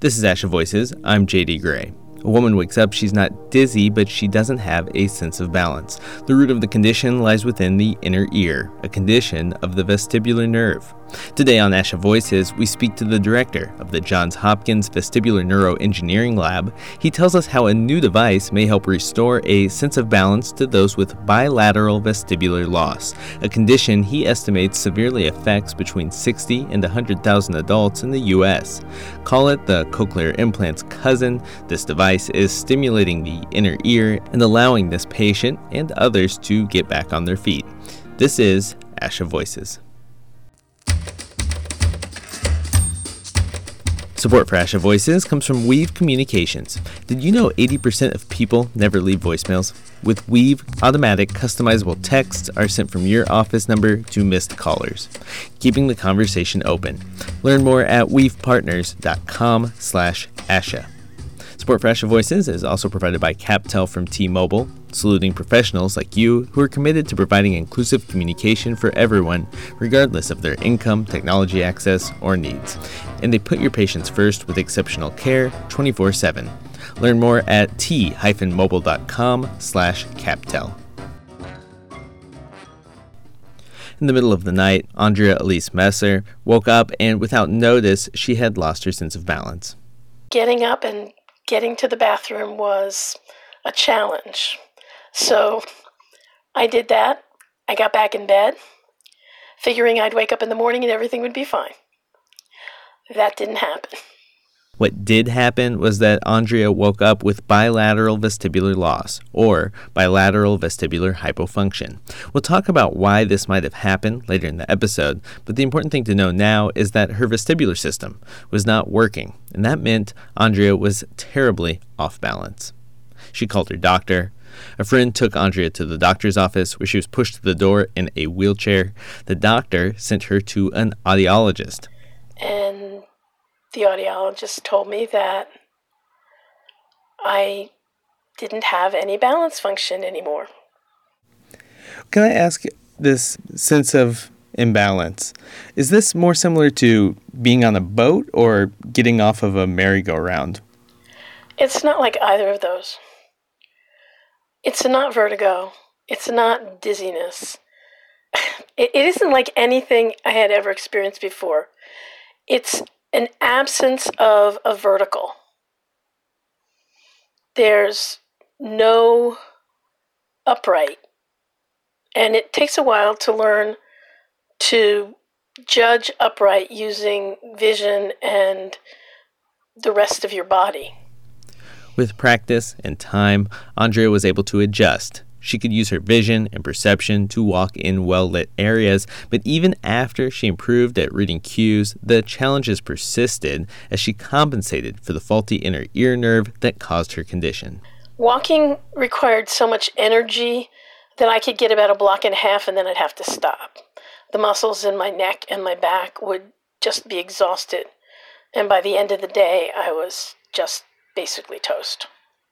This is Asha Voices. I'm JD Gray. A woman wakes up, she's not dizzy, but she doesn't have a sense of balance. The root of the condition lies within the inner ear, a condition of the vestibular nerve. Today on Asha Voices, we speak to the director of the Johns Hopkins Vestibular Neuroengineering Lab. He tells us how a new device may help restore a sense of balance to those with bilateral vestibular loss, a condition he estimates severely affects between 60 and 100,000 adults in the U.S. Call it the cochlear implant's cousin. This device is stimulating the inner ear and allowing this patient and others to get back on their feet. This is Asha Voices. Support for Asha Voices comes from Weave Communications. Did you know 80% of people never leave voicemails? With Weave, automatic customizable texts are sent from your office number to missed callers, keeping the conversation open. Learn more at weavepartners.com slash Asha. Support for Asha Voices is also provided by CapTel from T-Mobile, saluting professionals like you who are committed to providing inclusive communication for everyone, regardless of their income, technology access, or needs. And they put your patients first with exceptional care 24-7. Learn more at t-mobile.com slash captel. In the middle of the night, Andrea Elyse Messer woke up and without notice, she had lost her sense of balance. Getting up and getting to the bathroom was a challenge. So I did that. I got back in bed, figuring I'd wake up in the morning and everything would be fine. That didn't happen. What did happen was that Andrea woke up with bilateral vestibular loss, or bilateral vestibular hypofunction. We'll talk about why this might have happened later in the episode, but the important thing to know now is that her vestibular system was not working, and that meant Andrea was terribly off balance. She called her doctor. A friend took Andrea to the doctor's office where she was pushed to the door in a wheelchair. The doctor sent her to an audiologist. And the audiologist told me that I didn't have any balance function anymore. Can I ask this sense of imbalance? Is this more similar to being on a boat or getting off of a merry-go-round? It's not like either of those. It's not vertigo. It's not dizziness. It, it isn't like anything I had ever experienced before. It's an absence of a vertical. There's no upright. And it takes a while to learn to judge upright using vision and the rest of your body. With practice and time, Andrea was able to adjust she could use her vision and perception to walk in well lit areas, but even after she improved at reading cues, the challenges persisted as she compensated for the faulty inner ear nerve that caused her condition. Walking required so much energy that I could get about a block and a half and then I'd have to stop. The muscles in my neck and my back would just be exhausted. And by the end of the day, I was just basically toast.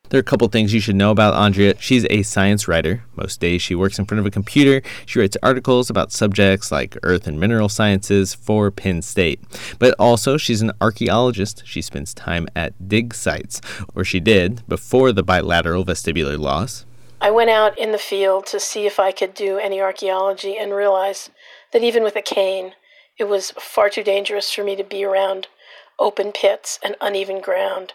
There are a couple things you should know about Andrea. She's a science writer. Most days she works in front of a computer. She writes articles about subjects like earth and mineral sciences for Penn State. But also, she's an archaeologist. She spends time at dig sites, or she did before the bilateral vestibular loss. I went out in the field to see if I could do any archaeology and realized that even with a cane, it was far too dangerous for me to be around open pits and uneven ground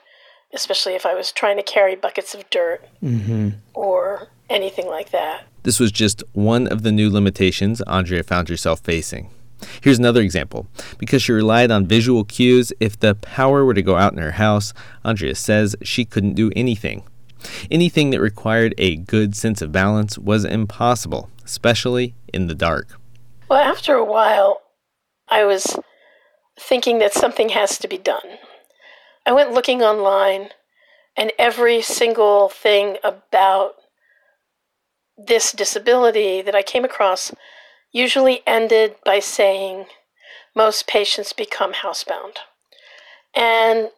especially if I was trying to carry buckets of dirt mm-hmm. or anything like that. This was just one of the new limitations Andrea found herself facing. Here's another example. Because she relied on visual cues, if the power were to go out in her house, Andrea says she couldn't do anything. Anything that required a good sense of balance was impossible, especially in the dark. Well, after a while, I was thinking that something has to be done. I went looking online, and every single thing about this disability that I came across usually ended by saying most patients become housebound. And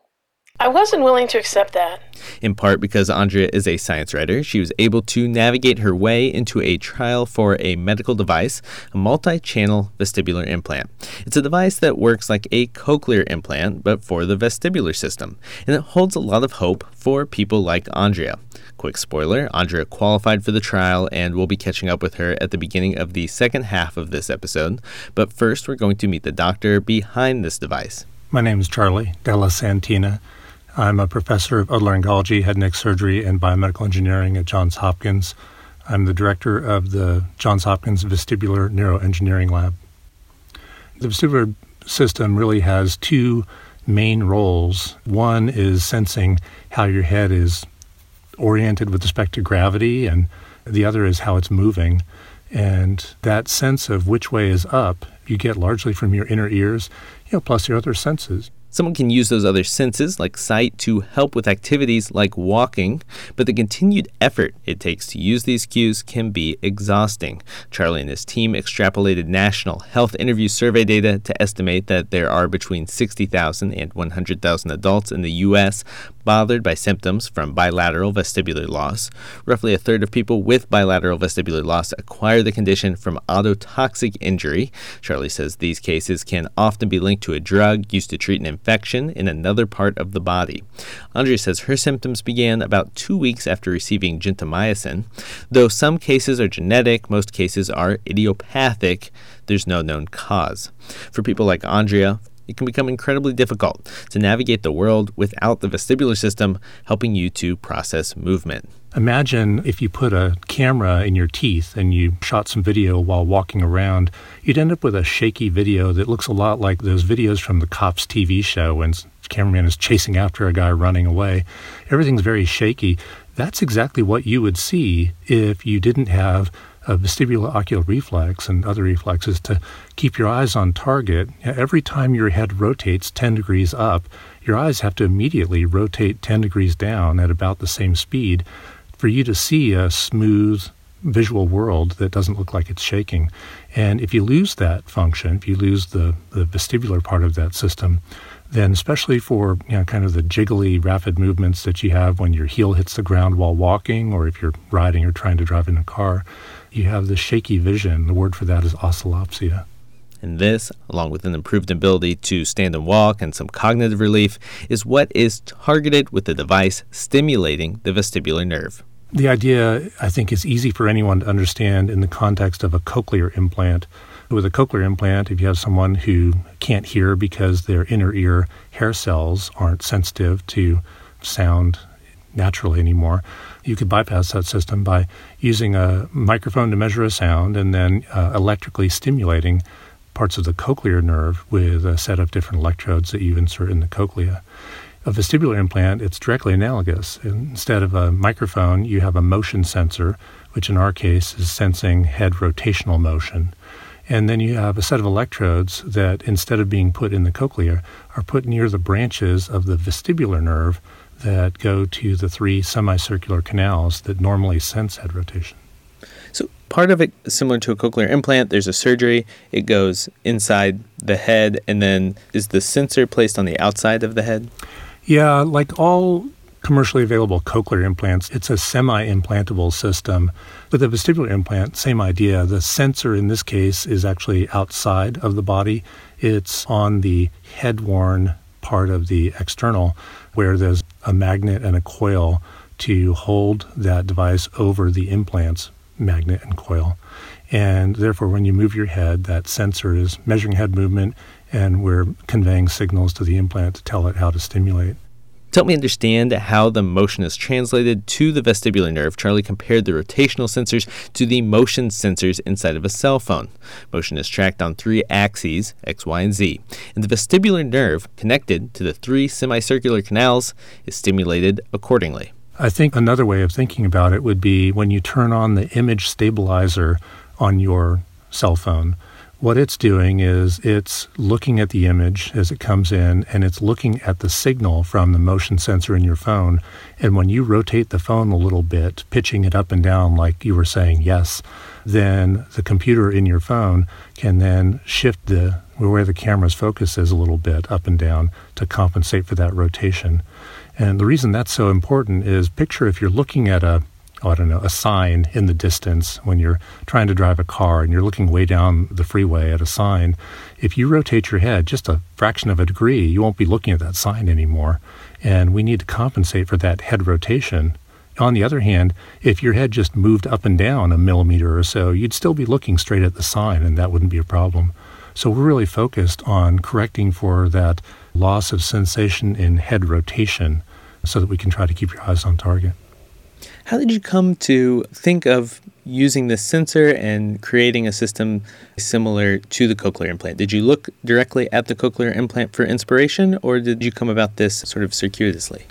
I wasn't willing to accept that. In part because Andrea is a science writer, she was able to navigate her way into a trial for a medical device, a multi channel vestibular implant. It's a device that works like a cochlear implant, but for the vestibular system, and it holds a lot of hope for people like Andrea. Quick spoiler Andrea qualified for the trial, and we'll be catching up with her at the beginning of the second half of this episode. But first, we're going to meet the doctor behind this device. My name is Charlie Della Santina. I'm a professor of otolaryngology, head and neck surgery, and biomedical engineering at Johns Hopkins. I'm the director of the Johns Hopkins Vestibular Neuroengineering Lab. The vestibular system really has two main roles. One is sensing how your head is oriented with respect to gravity, and the other is how it's moving. And that sense of which way is up, you get largely from your inner ears, you know, plus your other senses. Someone can use those other senses, like sight, to help with activities like walking, but the continued effort it takes to use these cues can be exhausting. Charlie and his team extrapolated national health interview survey data to estimate that there are between 60,000 and 100,000 adults in the U.S bothered by symptoms from bilateral vestibular loss. Roughly a third of people with bilateral vestibular loss acquire the condition from ototoxic injury. Charlie says these cases can often be linked to a drug used to treat an infection in another part of the body. Andrea says her symptoms began about two weeks after receiving gentamicin. Though some cases are genetic, most cases are idiopathic. There's no known cause. For people like Andrea, it can become incredibly difficult to navigate the world without the vestibular system helping you to process movement. Imagine if you put a camera in your teeth and you shot some video while walking around, you'd end up with a shaky video that looks a lot like those videos from the cops TV show when the cameraman is chasing after a guy running away. Everything's very shaky. That's exactly what you would see if you didn't have a vestibular ocular reflex and other reflexes to keep your eyes on target. Every time your head rotates 10 degrees up, your eyes have to immediately rotate 10 degrees down at about the same speed for you to see a smooth visual world that doesn't look like it's shaking. And if you lose that function, if you lose the, the vestibular part of that system, then especially for you know kind of the jiggly rapid movements that you have when your heel hits the ground while walking or if you're riding or trying to drive in a car you have the shaky vision. The word for that is oscillopsia. And this, along with an improved ability to stand and walk and some cognitive relief, is what is targeted with the device stimulating the vestibular nerve. The idea, I think, is easy for anyone to understand in the context of a cochlear implant. With a cochlear implant, if you have someone who can't hear because their inner ear hair cells aren't sensitive to sound naturally anymore, you could bypass that system by using a microphone to measure a sound and then uh, electrically stimulating parts of the cochlear nerve with a set of different electrodes that you insert in the cochlea. A vestibular implant, it's directly analogous. Instead of a microphone, you have a motion sensor, which in our case is sensing head rotational motion. And then you have a set of electrodes that, instead of being put in the cochlea, are put near the branches of the vestibular nerve that go to the three semicircular canals that normally sense head rotation. So part of it similar to a cochlear implant, there's a surgery, it goes inside the head and then is the sensor placed on the outside of the head? Yeah, like all commercially available cochlear implants, it's a semi-implantable system. With a vestibular implant, same idea. The sensor in this case is actually outside of the body. It's on the head-worn part of the external where there's a magnet and a coil to hold that device over the implant's magnet and coil. And therefore, when you move your head, that sensor is measuring head movement, and we're conveying signals to the implant to tell it how to stimulate. To help me understand how the motion is translated to the vestibular nerve, Charlie compared the rotational sensors to the motion sensors inside of a cell phone. Motion is tracked on three axes, X, Y, and Z, and the vestibular nerve, connected to the three semicircular canals, is stimulated accordingly. I think another way of thinking about it would be when you turn on the image stabilizer on your cell phone what it's doing is it's looking at the image as it comes in and it's looking at the signal from the motion sensor in your phone. And when you rotate the phone a little bit, pitching it up and down, like you were saying, yes, then the computer in your phone can then shift the where the camera's focus is a little bit up and down to compensate for that rotation. And the reason that's so important is picture if you're looking at a oh, I don't know, a sign in the distance when you're trying to drive a car and you're looking way down the freeway at a sign, if you rotate your head just a fraction of a degree, you won't be looking at that sign anymore. And we need to compensate for that head rotation. On the other hand, if your head just moved up and down a millimeter or so, you'd still be looking straight at the sign and that wouldn't be a problem. So we're really focused on correcting for that loss of sensation in head rotation so that we can try to keep your eyes on target. How did you come to think of using this sensor and creating a system similar to the cochlear implant? Did you look directly at the cochlear implant for inspiration, or did you come about this sort of circuitously?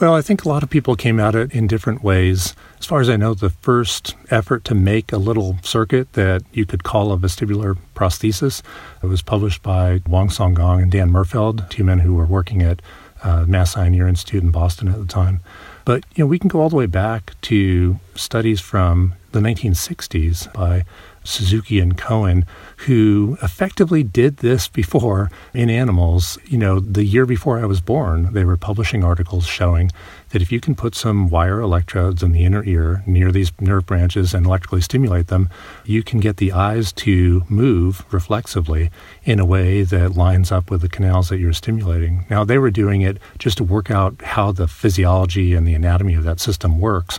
Well, I think a lot of people came at it in different ways. As far as I know, the first effort to make a little circuit that you could call a vestibular prosthesis it was published by Wangsong Gong and Dan Merfeld, two men who were working at uh, Mass Eye and Ear Institute in Boston at the time. But you know, we can go all the way back to studies from the 1960s by Suzuki and Cohen, who effectively did this before in animals. You know, the year before I was born, they were publishing articles showing that if you can put some wire electrodes in the inner ear near these nerve branches and electrically stimulate them, you can get the eyes to move reflexively in a way that lines up with the canals that you're stimulating. Now, they were doing it just to work out how the physiology and the anatomy of that system works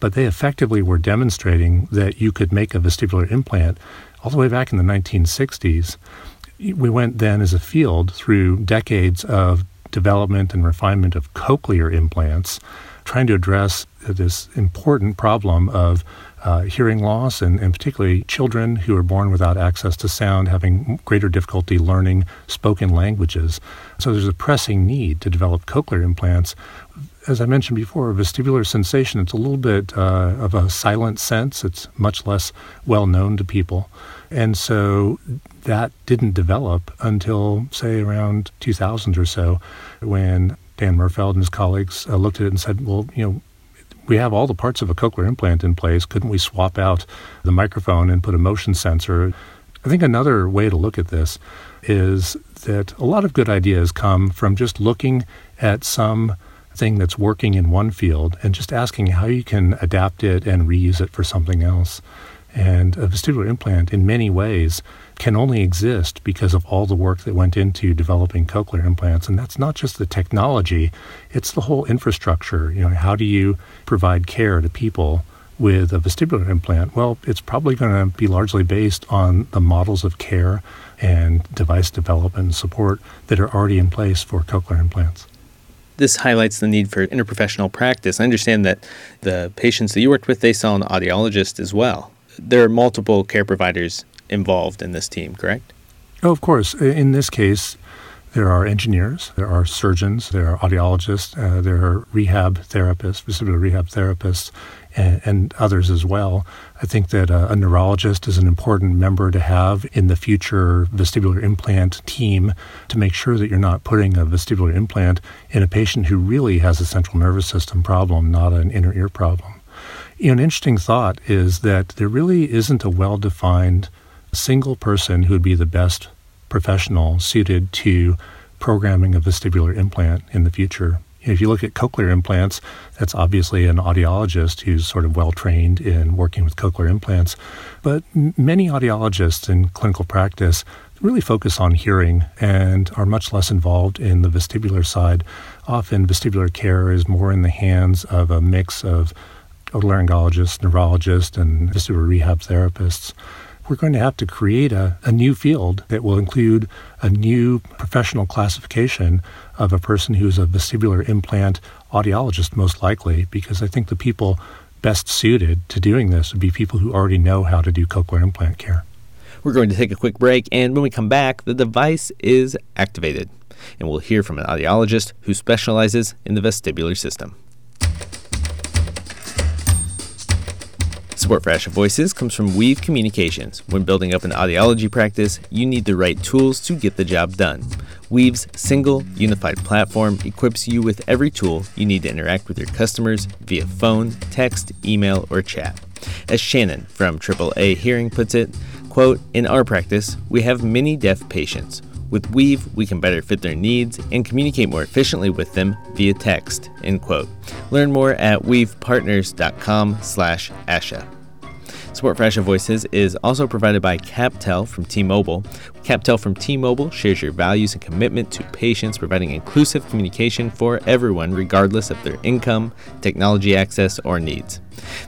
but they effectively were demonstrating that you could make a vestibular implant all the way back in the 1960s. We went then as a field through decades of development and refinement of cochlear implants, trying to address this important problem of uh, hearing loss, and, and, particularly children who are born without access to sound having greater difficulty learning spoken languages. So there's a pressing need to develop cochlear implants as I mentioned before, vestibular sensation, it's a little bit uh, of a silent sense. It's much less well known to people. And so that didn't develop until, say, around 2000 or so, when Dan Merfeld and his colleagues uh, looked at it and said, well, you know, we have all the parts of a cochlear implant in place. Couldn't we swap out the microphone and put a motion sensor? I think another way to look at this is that a lot of good ideas come from just looking at some thing that's working in one field and just asking how you can adapt it and reuse it for something else. And a vestibular implant, in many ways, can only exist because of all the work that went into developing cochlear implants. And that's not just the technology, it's the whole infrastructure. You know, how do you provide care to people with a vestibular implant? Well, it's probably going to be largely based on the models of care and device development and support that are already in place for cochlear implants this highlights the need for interprofessional practice. I understand that the patients that you worked with, they saw an audiologist as well. There are multiple care providers involved in this team, correct? Oh, of course. In this case, there are engineers, there are surgeons, there are audiologists, uh, there are rehab therapists, vestibular rehab therapists, and, and others as well. I think that a, a neurologist is an important member to have in the future vestibular implant team to make sure that you're not putting a vestibular implant in a patient who really has a central nervous system problem, not an inner ear problem. You know, an interesting thought is that there really isn't a well defined single person who would be the best professional suited to programming a vestibular implant in the future. If you look at cochlear implants, that's obviously an audiologist who's sort of well trained in working with cochlear implants. But many audiologists in clinical practice really focus on hearing and are much less involved in the vestibular side. Often, vestibular care is more in the hands of a mix of otolaryngologists, neurologists, and vestibular rehab therapists we're going to have to create a, a new field that will include a new professional classification of a person who's a vestibular implant audiologist, most likely, because I think the people best suited to doing this would be people who already know how to do cochlear implant care. We're going to take a quick break, and when we come back, the device is activated, and we'll hear from an audiologist who specializes in the vestibular system. Support for Voices comes from Weave Communications. When building up an audiology practice, you need the right tools to get the job done. Weave's single, unified platform equips you with every tool you need to interact with your customers via phone, text, email, or chat. As Shannon from AAA Hearing puts it, quote, In our practice, we have many deaf patients. With Weave, we can better fit their needs and communicate more efficiently with them via text, end quote. Learn more at weavepartners.com slash ASHA. Support for ASHA Voices is also provided by CapTel from T-Mobile. CapTel from T-Mobile shares your values and commitment to patients, providing inclusive communication for everyone regardless of their income, technology access, or needs.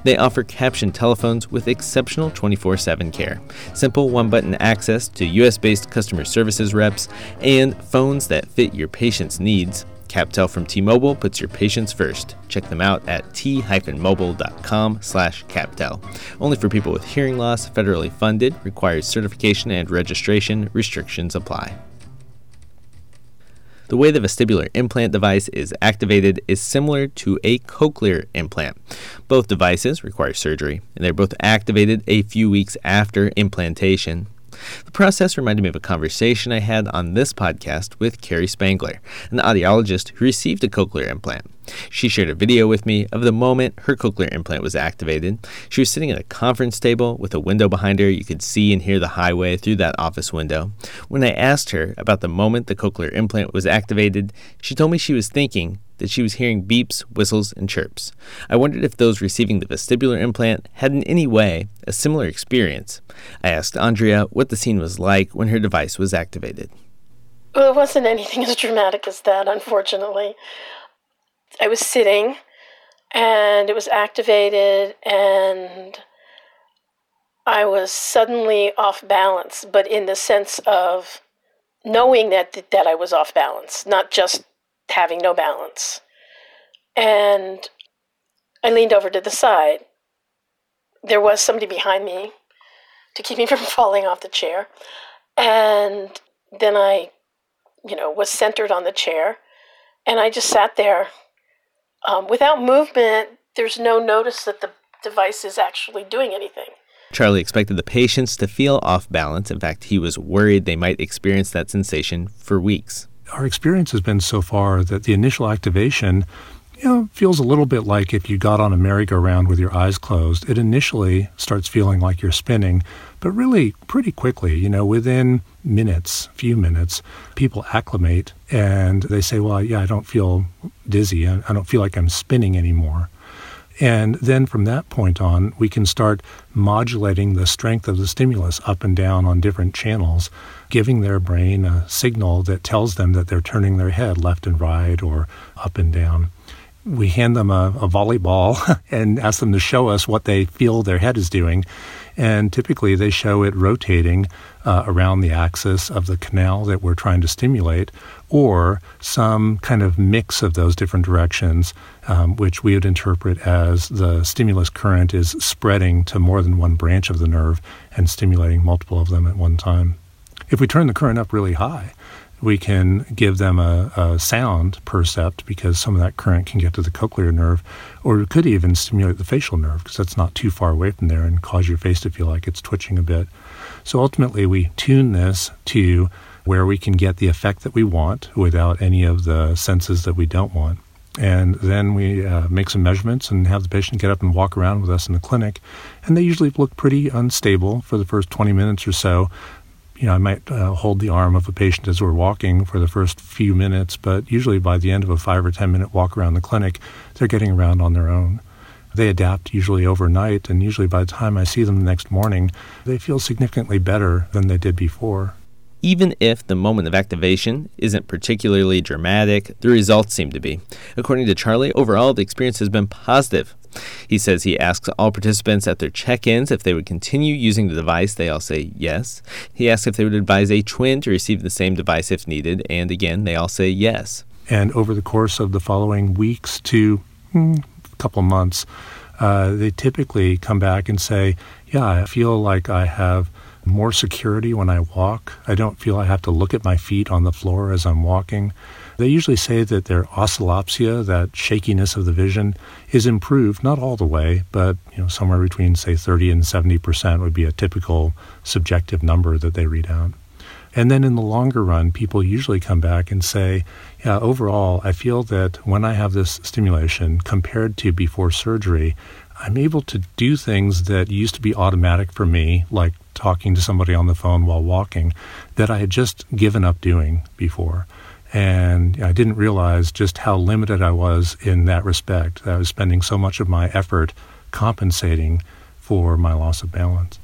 They offer captioned telephones with exceptional 24 7 care, simple one button access to US based customer services reps, and phones that fit your patient's needs. CapTel from T-Mobile puts your patients first. Check them out at t-mobile.com slash CapTel. Only for people with hearing loss, federally funded, requires certification and registration. Restrictions apply. The way the vestibular implant device is activated is similar to a cochlear implant. Both devices require surgery, and they're both activated a few weeks after implantation. The process reminded me of a conversation I had on this podcast with Carrie Spangler, an audiologist who received a cochlear implant. She shared a video with me of the moment her cochlear implant was activated. She was sitting at a conference table with a window behind her. You could see and hear the highway through that office window. When I asked her about the moment the cochlear implant was activated, she told me she was thinking that she was hearing beeps, whistles, and chirps. I wondered if those receiving the vestibular implant had in any way a similar experience. I asked Andrea what the scene was like when her device was activated. Well, it wasn't anything as dramatic as that, unfortunately. I was sitting and it was activated and I was suddenly off balance, but in the sense of knowing that that I was off balance, not just having no balance. And I leaned over to the side. There was somebody behind me to keep me from falling off the chair. And then I, you know, was centered on the chair. And I just sat there um, without movement. There's no notice that the device is actually doing anything. Charlie expected the patients to feel off balance. In fact, he was worried they might experience that sensation for weeks our experience has been so far that the initial activation you know, feels a little bit like if you got on a merry-go-round with your eyes closed. It initially starts feeling like you're spinning, but really pretty quickly, you know, within minutes, few minutes, people acclimate and they say, well, yeah, I don't feel dizzy. I don't feel like I'm spinning anymore. And then from that point on, we can start modulating the strength of the stimulus up and down on different channels, giving their brain a signal that tells them that they're turning their head left and right or up and down. We hand them a, a volleyball and ask them to show us what they feel their head is doing. And typically they show it rotating uh, around the axis of the canal that we're trying to stimulate, or some kind of mix of those different directions, um, which we would interpret as the stimulus current is spreading to more than one branch of the nerve and stimulating multiple of them at one time. If we turn the current up really high, we can give them a, a, sound percept because some of that current can get to the cochlear nerve, or it could even stimulate the facial nerve because that's not too far away from there and cause your face to feel like it's twitching a bit. So ultimately, we tune this to where we can get the effect that we want without any of the senses that we don't want. And then we uh, make some measurements and have the patient get up and walk around with us in the clinic. And they usually look pretty unstable for the first 20 minutes or so. You know, I might uh, hold the arm of a patient as we're walking for the first few minutes, but usually by the end of a five or 10 minute walk around the clinic, they're getting around on their own. They adapt usually overnight, and usually by the time I see them the next morning, they feel significantly better than they did before. Even if the moment of activation isn't particularly dramatic, the results seem to be. According to Charlie, overall the experience has been positive. He says he asks all participants at their check ins if they would continue using the device. They all say yes. He asks if they would advise a twin to receive the same device if needed, and again, they all say yes. And over the course of the following weeks to hmm, couple months, uh, they typically come back and say, Yeah, I feel like I have more security when I walk. I don't feel I have to look at my feet on the floor as I'm walking. They usually say that their oscillopsia, that shakiness of the vision, is improved, not all the way, but you know, somewhere between say 30 and 70 percent would be a typical subjective number that they read out. And then in the longer run, people usually come back and say, yeah, overall, I feel that when I have this stimulation compared to before surgery, I'm able to do things that used to be automatic for me, like talking to somebody on the phone while walking, that I had just given up doing before. And I didn't realize just how limited I was in that respect. I was spending so much of my effort compensating for my loss of balance.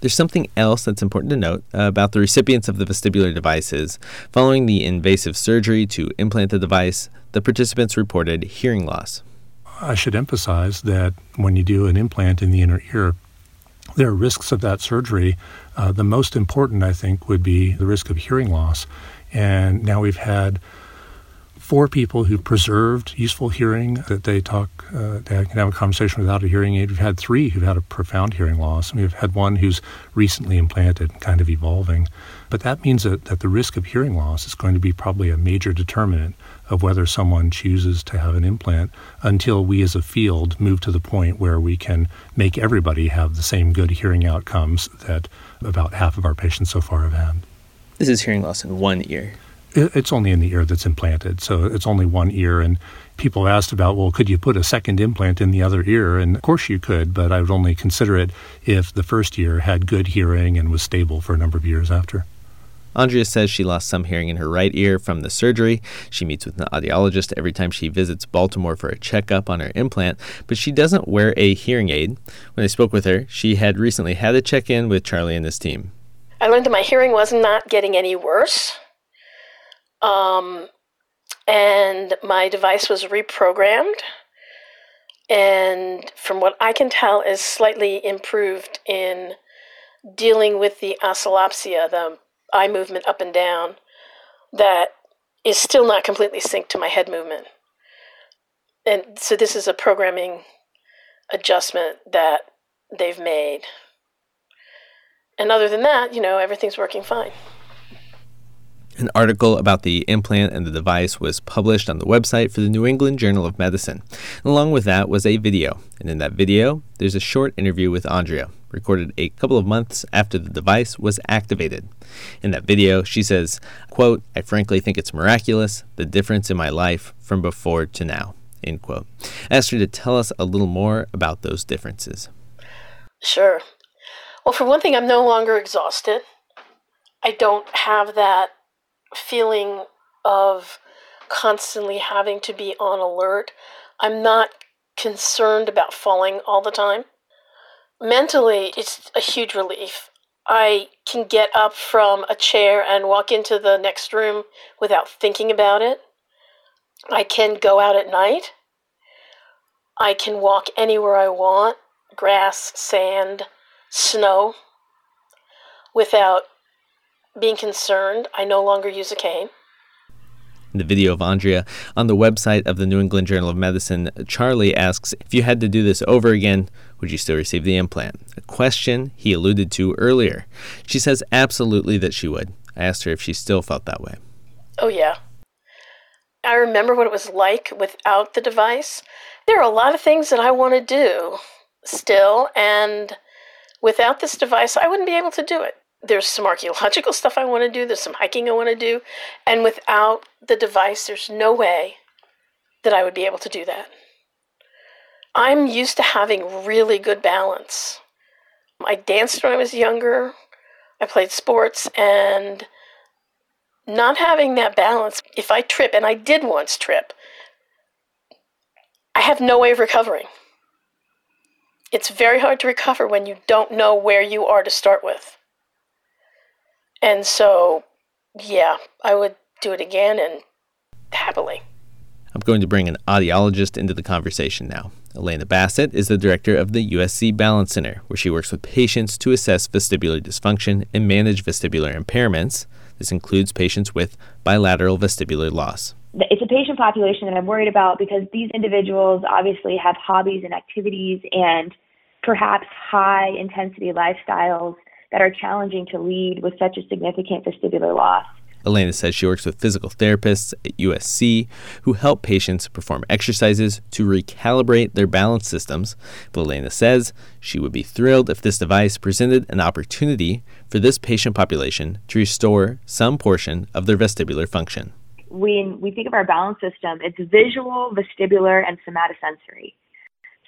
There's something else that's important to note about the recipients of the vestibular devices. Following the invasive surgery to implant the device, the participants reported hearing loss. I should emphasize that when you do an implant in the inner ear, there are risks of that surgery. Uh, the most important, I think, would be the risk of hearing loss. And now we've had four people who preserved useful hearing that they talk, uh, they can have a conversation without a hearing aid. We've had three who've had a profound hearing loss, and we've had one who's recently implanted, and kind of evolving. But that means that, that the risk of hearing loss is going to be probably a major determinant of whether someone chooses to have an implant until we as a field move to the point where we can make everybody have the same good hearing outcomes that about half of our patients so far have had. This is hearing loss in one ear. It's only in the ear that's implanted, so it's only one ear. And people asked about, well, could you put a second implant in the other ear? And of course you could, but I would only consider it if the first ear had good hearing and was stable for a number of years after. Andrea says she lost some hearing in her right ear from the surgery. She meets with an audiologist every time she visits Baltimore for a checkup on her implant, but she doesn't wear a hearing aid. When I spoke with her, she had recently had a check in with Charlie and his team. I learned that my hearing was not getting any worse. Um, and my device was reprogrammed. And from what I can tell, is slightly improved in dealing with the oscillopsia, the eye movement up and down, that is still not completely synced to my head movement. And so this is a programming adjustment that they've made. And other than that, you know, everything's working fine. An article about the implant and the device was published on the website for the New England Journal of Medicine. along with that was a video. And in that video, there's a short interview with Andrea, recorded a couple of months after the device was activated. In that video, she says, quote, I frankly think it's miraculous, the difference in my life from before to now, end quote. I asked her to tell us a little more about those differences. Sure. Well, for one thing, I'm no longer exhausted. I don't have that feeling of constantly having to be on alert. I'm not concerned about falling all the time. Mentally, it's a huge relief. I can get up from a chair and walk into the next room without thinking about it. I can go out at night. I can walk anywhere I want grass, sand, snow without being concerned. I no longer use a cane. In the video of Andrea on the website of the New England Journal of Medicine, Charlie asks if you had to do this over again, would you still receive the implant? A question he alluded to earlier. She says absolutely that she would. I asked her if she still felt that way. Oh, yeah. I remember what it was like without the device. There are a lot of things that I want to do still, and without this device, I wouldn't be able to do it there's some archaeological stuff I want to do, there's some hiking I want to do, and without the device, there's no way that I would be able to do that. I'm used to having really good balance. I danced when I was younger, I played sports, and not having that balance, if I trip, and I did once trip, I have no way of recovering. It's very hard to recover when you don't know where you are to start with. And so, yeah, I would do it again and happily. I'm going to bring an audiologist into the conversation now. Elena Bassett is the director of the USC Balance Center, where she works with patients to assess vestibular dysfunction and manage vestibular impairments. This includes patients with bilateral vestibular loss. It's a patient population that I'm worried about because these individuals obviously have hobbies and activities and perhaps high intensity lifestyles that are challenging to lead with such a significant vestibular loss. Elena says she works with physical therapists at USC who help patients perform exercises to recalibrate their balance systems. But Elena says she would be thrilled if this device presented an opportunity for this patient population to restore some portion of their vestibular function. When we think of our balance system, it's visual, vestibular, and somatosensory.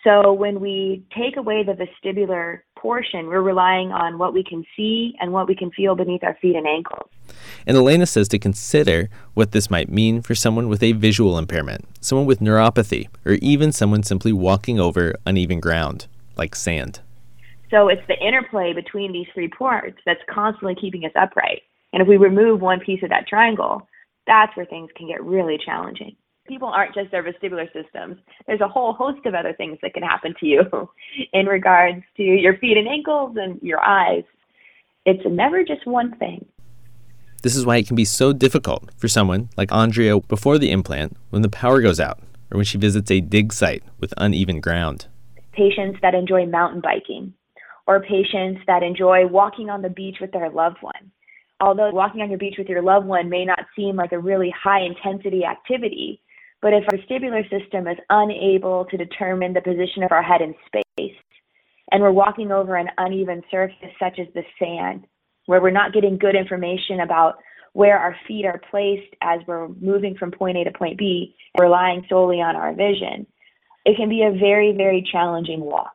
So when we take away the vestibular portion, we're relying on what we can see and what we can feel beneath our feet and ankles. And Elena says to consider what this might mean for someone with a visual impairment, someone with neuropathy, or even someone simply walking over uneven ground, like sand. So it's the interplay between these three parts that's constantly keeping us upright. And if we remove one piece of that triangle, that's where things can get really challenging people aren't just their vestibular systems. There's a whole host of other things that can happen to you in regards to your feet and ankles and your eyes. It's never just one thing. This is why it can be so difficult for someone like Andrea before the implant when the power goes out or when she visits a dig site with uneven ground. Patients that enjoy mountain biking or patients that enjoy walking on the beach with their loved one. Although walking on your beach with your loved one may not seem like a really high intensity activity, but if our vestibular system is unable to determine the position of our head in space, and we're walking over an uneven surface such as the sand, where we're not getting good information about where our feet are placed as we're moving from point A to point B, relying solely on our vision, it can be a very, very challenging walk.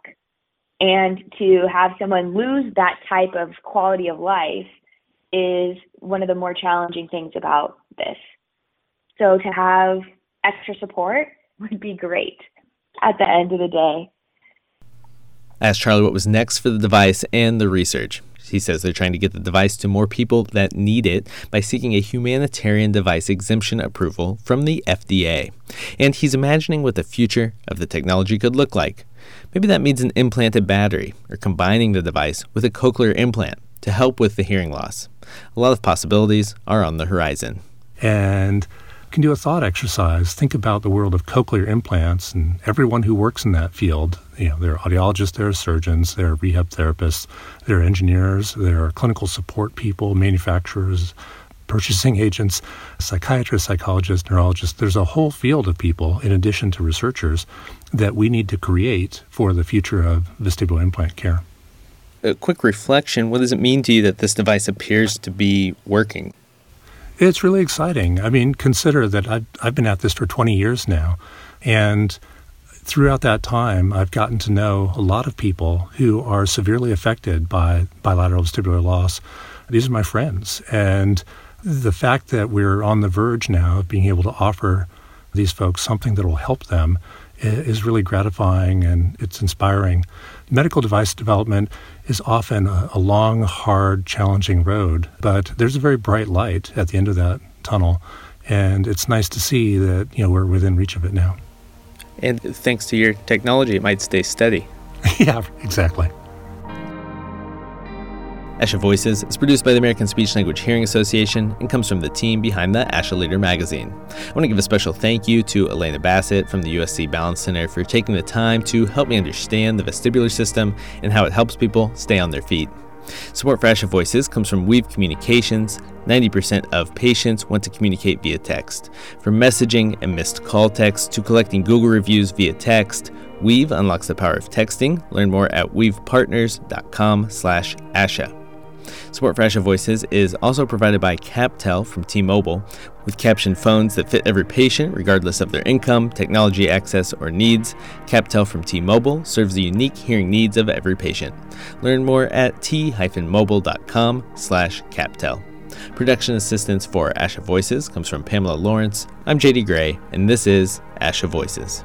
And to have someone lose that type of quality of life is one of the more challenging things about this. So to have extra support would be great at the end of the day. I asked Charlie what was next for the device and the research. He says they're trying to get the device to more people that need it by seeking a humanitarian device exemption approval from the FDA. And he's imagining what the future of the technology could look like. Maybe that means an implanted battery or combining the device with a cochlear implant to help with the hearing loss. A lot of possibilities are on the horizon. And you can do a thought exercise. Think about the world of cochlear implants and everyone who works in that field. You know, there are audiologists, there are surgeons, there are rehab therapists, there are engineers, there are clinical support people, manufacturers, purchasing agents, psychiatrists, psychologists, neurologists. There's a whole field of people, in addition to researchers, that we need to create for the future of vestibular implant care. A quick reflection what does it mean to you that this device appears to be working? It's really exciting. I mean, consider that I've, I've been at this for 20 years now. And throughout that time, I've gotten to know a lot of people who are severely affected by bilateral vestibular loss. These are my friends. And the fact that we're on the verge now of being able to offer these folks something that will help them is really gratifying and it's inspiring. Medical device development is often a, a, long, hard, challenging road, but there's a very bright light at the end of that tunnel, and it's nice to see that you know we're within reach of it now. And thanks to your technology, it might stay steady. yeah, exactly. ASHA Voices is produced by the American Speech Language Hearing Association and comes from the team behind the ASHA Leader magazine. I want to give a special thank you to Elena Bassett from the USC Balance Center for taking the time to help me understand the vestibular system and how it helps people stay on their feet. Support for ASHA Voices comes from Weave Communications. 90% of patients want to communicate via text. From messaging and missed call texts to collecting Google reviews via text, Weave unlocks the power of texting. Learn more at weavepartners.com slash ASHA. Support for Asha Voices is also provided by CapTel from T-Mobile. With captioned phones that fit every patient, regardless of their income, technology access, or needs, CapTel from T-Mobile serves the unique hearing needs of every patient. Learn more at t-mobile.com slash CapTel. Production assistance for Asha Voices comes from Pamela Lawrence. I'm JD Gray, and this is Asha Voices.